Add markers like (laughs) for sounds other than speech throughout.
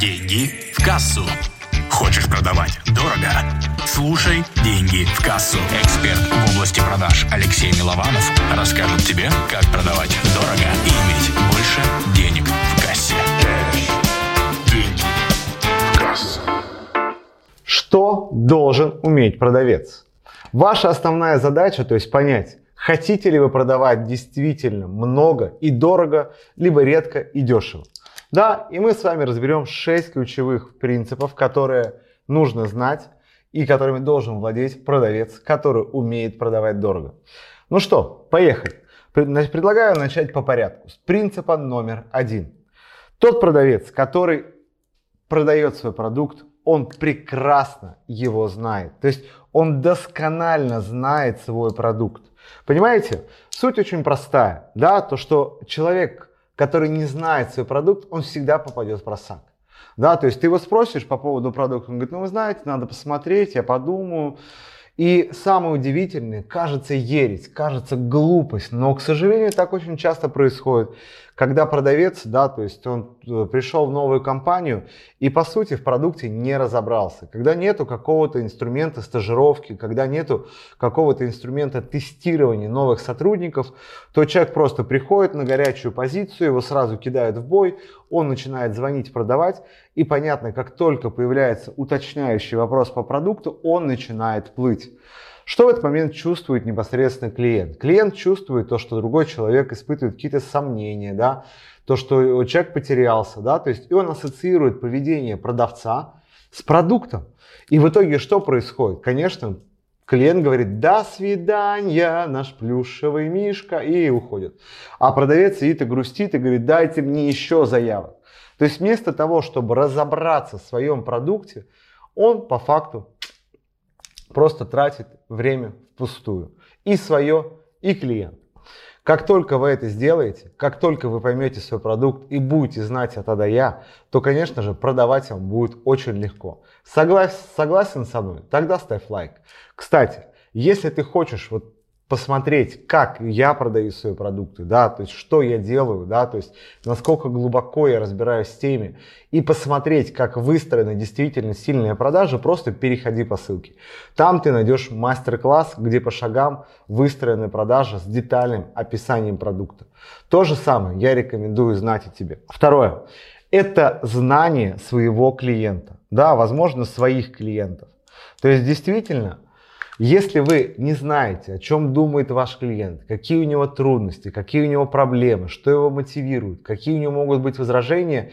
Деньги в кассу. Хочешь продавать дорого? Слушай «Деньги в кассу». Эксперт в области продаж Алексей Милованов расскажет тебе, как продавать дорого и иметь больше денег в кассе. Деньги в кассу. Что должен уметь продавец? Ваша основная задача, то есть понять, хотите ли вы продавать действительно много и дорого, либо редко и дешево. Да, и мы с вами разберем 6 ключевых принципов, которые нужно знать и которыми должен владеть продавец, который умеет продавать дорого. Ну что, поехали. Предлагаю начать по порядку. С принципа номер один. Тот продавец, который продает свой продукт, он прекрасно его знает. То есть он досконально знает свой продукт. Понимаете? Суть очень простая. Да, то, что человек который не знает свой продукт, он всегда попадет в просак. Да, то есть ты его спросишь по поводу продукта, он говорит, ну вы знаете, надо посмотреть, я подумаю. И самое удивительное, кажется ересь, кажется глупость, но, к сожалению, так очень часто происходит. Когда продавец, да, то есть он э, пришел в новую компанию и по сути в продукте не разобрался, когда нету какого-то инструмента стажировки, когда нету какого-то инструмента тестирования новых сотрудников, то человек просто приходит на горячую позицию, его сразу кидают в бой, он начинает звонить, продавать, и понятно, как только появляется уточняющий вопрос по продукту, он начинает плыть. Что в этот момент чувствует непосредственно клиент? Клиент чувствует то, что другой человек испытывает какие-то сомнения, да, то, что человек потерялся, да, то есть и он ассоциирует поведение продавца с продуктом. И в итоге что происходит? Конечно, клиент говорит «до свидания, наш плюшевый мишка» и уходит. А продавец сидит и грустит и говорит «дайте мне еще заявок». То есть вместо того, чтобы разобраться в своем продукте, он по факту просто тратит время впустую. И свое, и клиент. Как только вы это сделаете, как только вы поймете свой продукт и будете знать от А до Я, то, конечно же, продавать вам будет очень легко. Соглас, согласен со мной? Тогда ставь лайк. Кстати, если ты хочешь вот посмотреть, как я продаю свои продукты, да, то есть что я делаю, да, то есть насколько глубоко я разбираюсь в теме, и посмотреть, как выстроена действительно сильная продажа, просто переходи по ссылке. Там ты найдешь мастер-класс, где по шагам выстроена продажа с детальным описанием продукта. То же самое я рекомендую знать и тебе. Второе. Это знание своего клиента, да, возможно, своих клиентов. То есть действительно если вы не знаете, о чем думает ваш клиент, какие у него трудности, какие у него проблемы, что его мотивирует, какие у него могут быть возражения,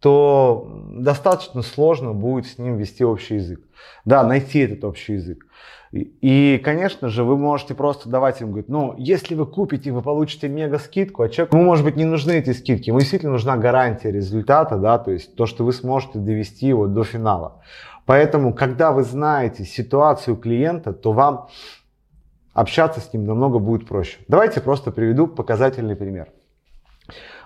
то достаточно сложно будет с ним вести общий язык. Да, найти этот общий язык. И, конечно же, вы можете просто давать им, говорить, ну, если вы купите, вы получите мега скидку, а человеку, ну, может быть, не нужны эти скидки, ему действительно нужна гарантия результата, да, то есть то, что вы сможете довести его до финала. Поэтому, когда вы знаете ситуацию клиента, то вам общаться с ним намного будет проще. Давайте просто приведу показательный пример.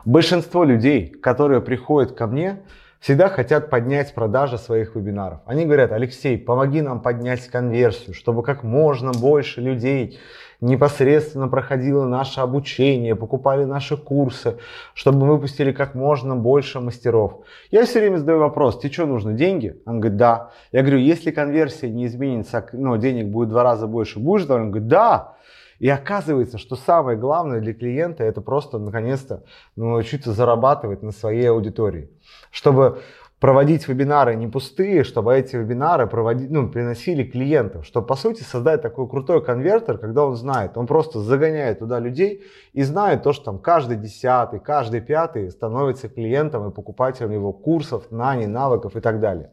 Большинство людей, которые приходят ко мне, всегда хотят поднять продажи своих вебинаров. Они говорят, Алексей, помоги нам поднять конверсию, чтобы как можно больше людей непосредственно проходило наше обучение, покупали наши курсы, чтобы мы выпустили как можно больше мастеров. Я все время задаю вопрос, тебе что нужно, деньги? Он говорит, да. Я говорю, если конверсия не изменится, но денег будет в два раза больше, будешь доволен? Он говорит, да. И оказывается, что самое главное для клиента это просто наконец-то ну, научиться зарабатывать на своей аудитории. Чтобы проводить вебинары не пустые, чтобы эти вебинары проводить, ну, приносили клиентов, чтобы по сути создать такой крутой конвертер, когда он знает, он просто загоняет туда людей и знает то, что там каждый десятый, каждый пятый становится клиентом и покупателем его курсов, знаний, навыков и так далее.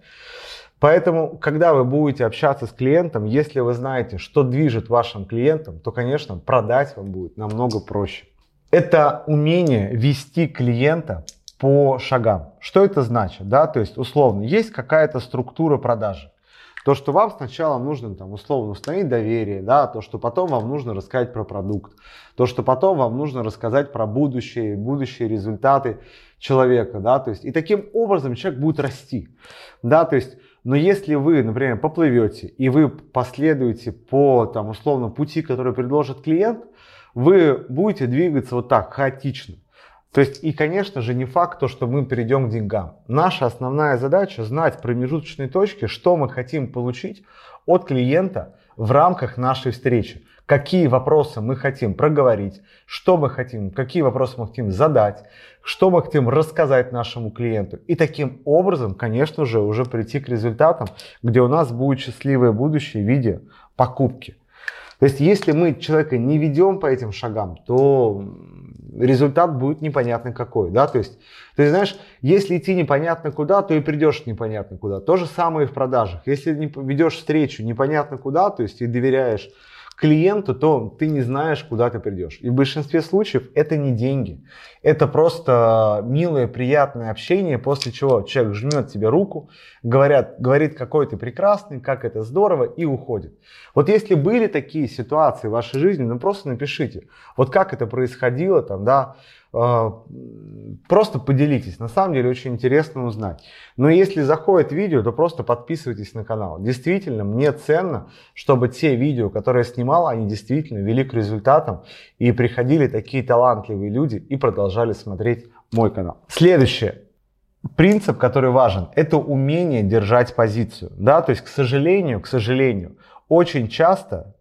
Поэтому, когда вы будете общаться с клиентом, если вы знаете, что движет вашим клиентам, то, конечно, продать вам будет намного проще. Это умение вести клиента по шагам. Что это значит? Да? То есть, условно, есть какая-то структура продажи. То, что вам сначала нужно там, условно установить доверие, да, то, что потом вам нужно рассказать про продукт, то, что потом вам нужно рассказать про будущее, будущие результаты человека, да, то есть и таким образом человек будет расти, да, то есть, но если вы, например, поплывете и вы последуете по там условно пути, который предложит клиент, вы будете двигаться вот так хаотично. То есть, и, конечно же, не факт то, что мы перейдем к деньгам. Наша основная задача знать промежуточные точки, что мы хотим получить от клиента в рамках нашей встречи. Какие вопросы мы хотим проговорить, что мы хотим, какие вопросы мы хотим задать, что мы хотим рассказать нашему клиенту. И таким образом, конечно же, уже прийти к результатам, где у нас будет счастливое будущее в виде покупки. То есть, если мы человека не ведем по этим шагам, то результат будет непонятно какой, да, то есть, ты знаешь, если идти непонятно куда, то и придешь непонятно куда. То же самое и в продажах. Если не ведешь встречу непонятно куда, то есть и доверяешь клиенту, то ты не знаешь, куда ты придешь. И в большинстве случаев это не деньги. Это просто милое, приятное общение, после чего человек жмет тебе руку, говорят, говорит, какой ты прекрасный, как это здорово, и уходит. Вот если были такие ситуации в вашей жизни, ну просто напишите, вот как это происходило, там, да, просто поделитесь. На самом деле очень интересно узнать. Но если заходит видео, то просто подписывайтесь на канал. Действительно, мне ценно, чтобы те видео, которые я снимал, они действительно вели к результатам и приходили такие талантливые люди и продолжали смотреть мой канал. Следующее. Принцип, который важен, это умение держать позицию. Да? То есть, к сожалению, к сожалению, очень часто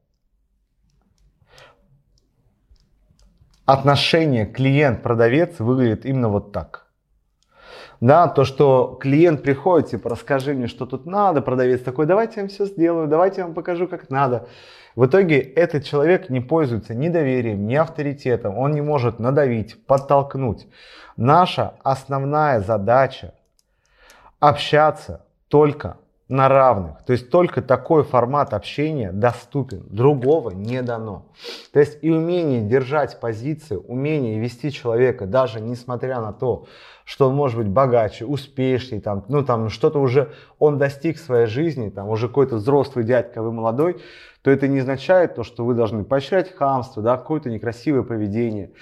отношение клиент-продавец выглядит именно вот так. Да, то, что клиент приходит, типа, расскажи мне, что тут надо, продавец такой, давайте я вам все сделаю, давайте я вам покажу, как надо. В итоге этот человек не пользуется ни доверием, ни авторитетом, он не может надавить, подтолкнуть. Наша основная задача общаться только на равных. То есть только такой формат общения доступен, другого не дано. То есть и умение держать позицию, умение вести человека, даже несмотря на то, что он может быть богаче, успешнее, там, ну там что-то уже он достиг в своей жизни, там уже какой-то взрослый дядька, вы молодой, то это не означает то, что вы должны поощрять хамство, да, какое-то некрасивое поведение.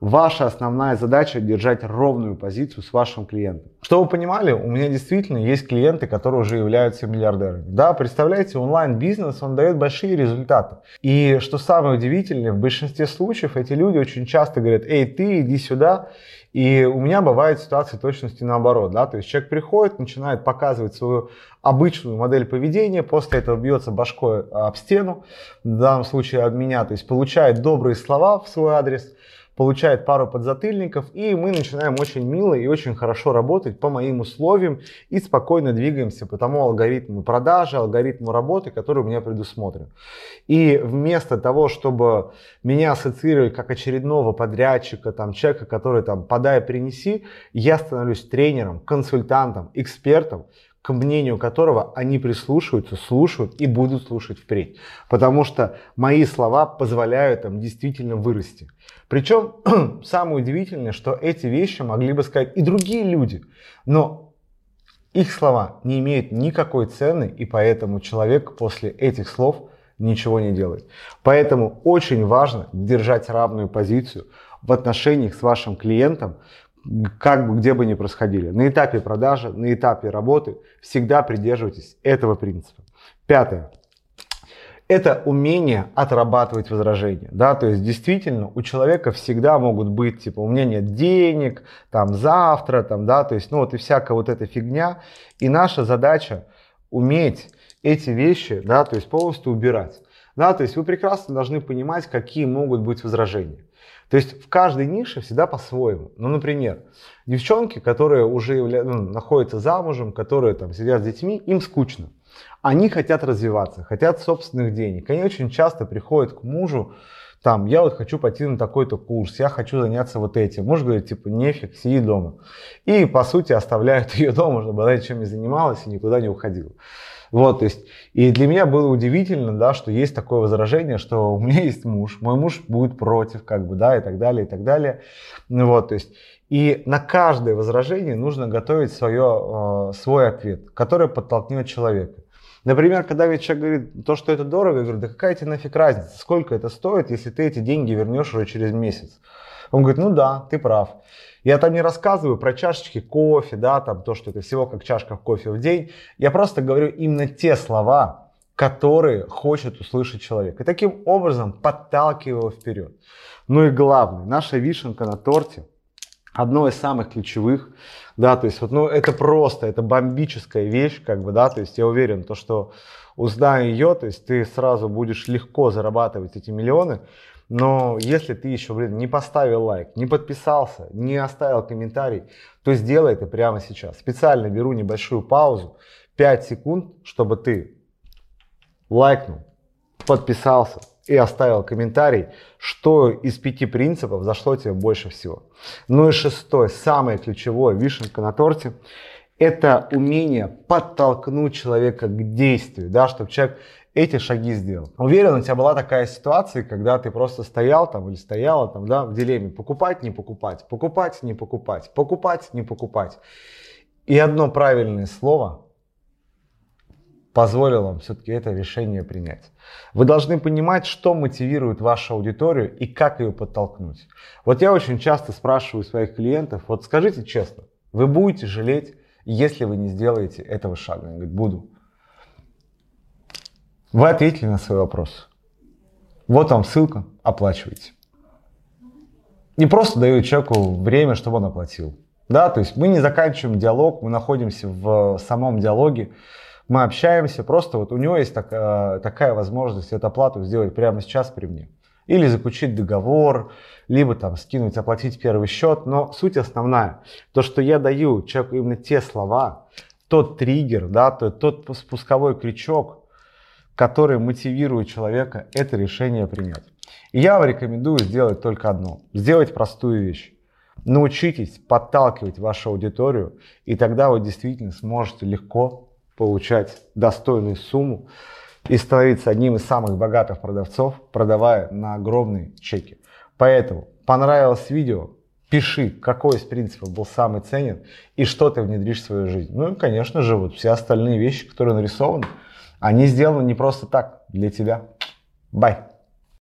Ваша основная задача держать ровную позицию с вашим клиентом. Что вы понимали, у меня действительно есть клиенты, которые уже являются миллиардерами. Да, представляете, онлайн-бизнес, он дает большие результаты. И что самое удивительное, в большинстве случаев эти люди очень часто говорят, эй, ты иди сюда, и у меня бывает ситуация точности наоборот, да, то есть человек приходит, начинает показывать свою обычную модель поведения, после этого бьется башкой об стену, в данном случае об меня, то есть получает добрые слова в свой адрес, получает пару подзатыльников, и мы начинаем очень мило и очень хорошо работать по моим условиям и спокойно двигаемся по тому алгоритму продажи, алгоритму работы, который у меня предусмотрен. И вместо того, чтобы меня ассоциировать как очередного подрядчика, там, человека, который там подай, принеси, я становлюсь тренером, консультантом, экспертом, к мнению которого они прислушиваются, слушают и будут слушать впредь. Потому что мои слова позволяют им действительно вырасти. Причем (clears throat) самое удивительное, что эти вещи могли бы сказать и другие люди. Но их слова не имеют никакой цены, и поэтому человек после этих слов ничего не делает. Поэтому очень важно держать равную позицию в отношениях с вашим клиентом, как бы где бы ни происходили. На этапе продажи, на этапе работы всегда придерживайтесь этого принципа. Пятое. Это умение отрабатывать возражения. Да? То есть действительно у человека всегда могут быть, типа, у меня нет денег, там завтра, там, да, то есть, ну вот и всякая вот эта фигня. И наша задача уметь эти вещи, да, то есть полностью убирать. Да, то есть вы прекрасно должны понимать, какие могут быть возражения. То есть в каждой нише всегда по-своему. Ну, например, девчонки, которые уже явля... ну, находятся замужем, которые там сидят с детьми, им скучно. Они хотят развиваться, хотят собственных денег. Они очень часто приходят к мужу, там, я вот хочу пойти на такой-то курс, я хочу заняться вот этим. Муж говорит, типа, нефиг, сиди дома. И, по сути, оставляют (laughs) ее дома, чтобы она ничем не занималась и никуда не уходила. Вот, то есть, и для меня было удивительно, да, что есть такое возражение, что у меня (laughs) есть муж, мой муж будет против, как бы, да, и так далее, и так далее. Ну вот, то есть, и на каждое возражение нужно готовить свое, э, свой ответ, который подтолкнет человека. Например, когда ведь человек говорит, то, что это дорого, я говорю, да какая тебе нафиг разница, сколько это стоит, если ты эти деньги вернешь уже через месяц. Он говорит, ну да, ты прав. Я там не рассказываю про чашечки кофе, да, там то, что это всего как чашка кофе в день. Я просто говорю именно те слова, которые хочет услышать человек. И таким образом подталкиваю его вперед. Ну и главное, наша вишенка на торте одно из самых ключевых, да, то есть вот, ну, это просто, это бомбическая вещь, как бы, да, то есть я уверен, то, что узнай ее, то есть ты сразу будешь легко зарабатывать эти миллионы, но если ты еще, блин, не поставил лайк, не подписался, не оставил комментарий, то сделай это прямо сейчас. Специально беру небольшую паузу, 5 секунд, чтобы ты лайкнул, подписался и оставил комментарий, что из пяти принципов зашло тебе больше всего. Ну и шестое, самое ключевое, вишенка на торте, это умение подтолкнуть человека к действию, да, чтобы человек эти шаги сделал. Уверен, у тебя была такая ситуация, когда ты просто стоял там или стояла там, да, в дилемме, покупать, не покупать, покупать, не покупать, покупать, не покупать. И одно правильное слово позволило вам все-таки это решение принять. Вы должны понимать, что мотивирует вашу аудиторию и как ее подтолкнуть. Вот я очень часто спрашиваю своих клиентов, вот скажите честно, вы будете жалеть, если вы не сделаете этого шага? Они говорят, буду. Вы ответили на свой вопрос. Вот вам ссылка, оплачивайте. Не просто даю человеку время, чтобы он оплатил. Да, то есть мы не заканчиваем диалог, мы находимся в самом диалоге, мы общаемся, просто вот у него есть такая, такая возможность эту оплату сделать прямо сейчас при мне. Или заключить договор, либо там скинуть, оплатить первый счет. Но суть основная, то, что я даю человеку именно те слова, тот триггер, да, тот, тот спусковой крючок, который мотивирует человека это решение принять. И я вам рекомендую сделать только одно. Сделать простую вещь. Научитесь подталкивать вашу аудиторию, и тогда вы действительно сможете легко получать достойную сумму и становиться одним из самых богатых продавцов, продавая на огромные чеки. Поэтому понравилось видео, пиши, какой из принципов был самый ценен и что ты внедришь в свою жизнь. Ну и, конечно же, вот все остальные вещи, которые нарисованы, они сделаны не просто так, для тебя. Бай!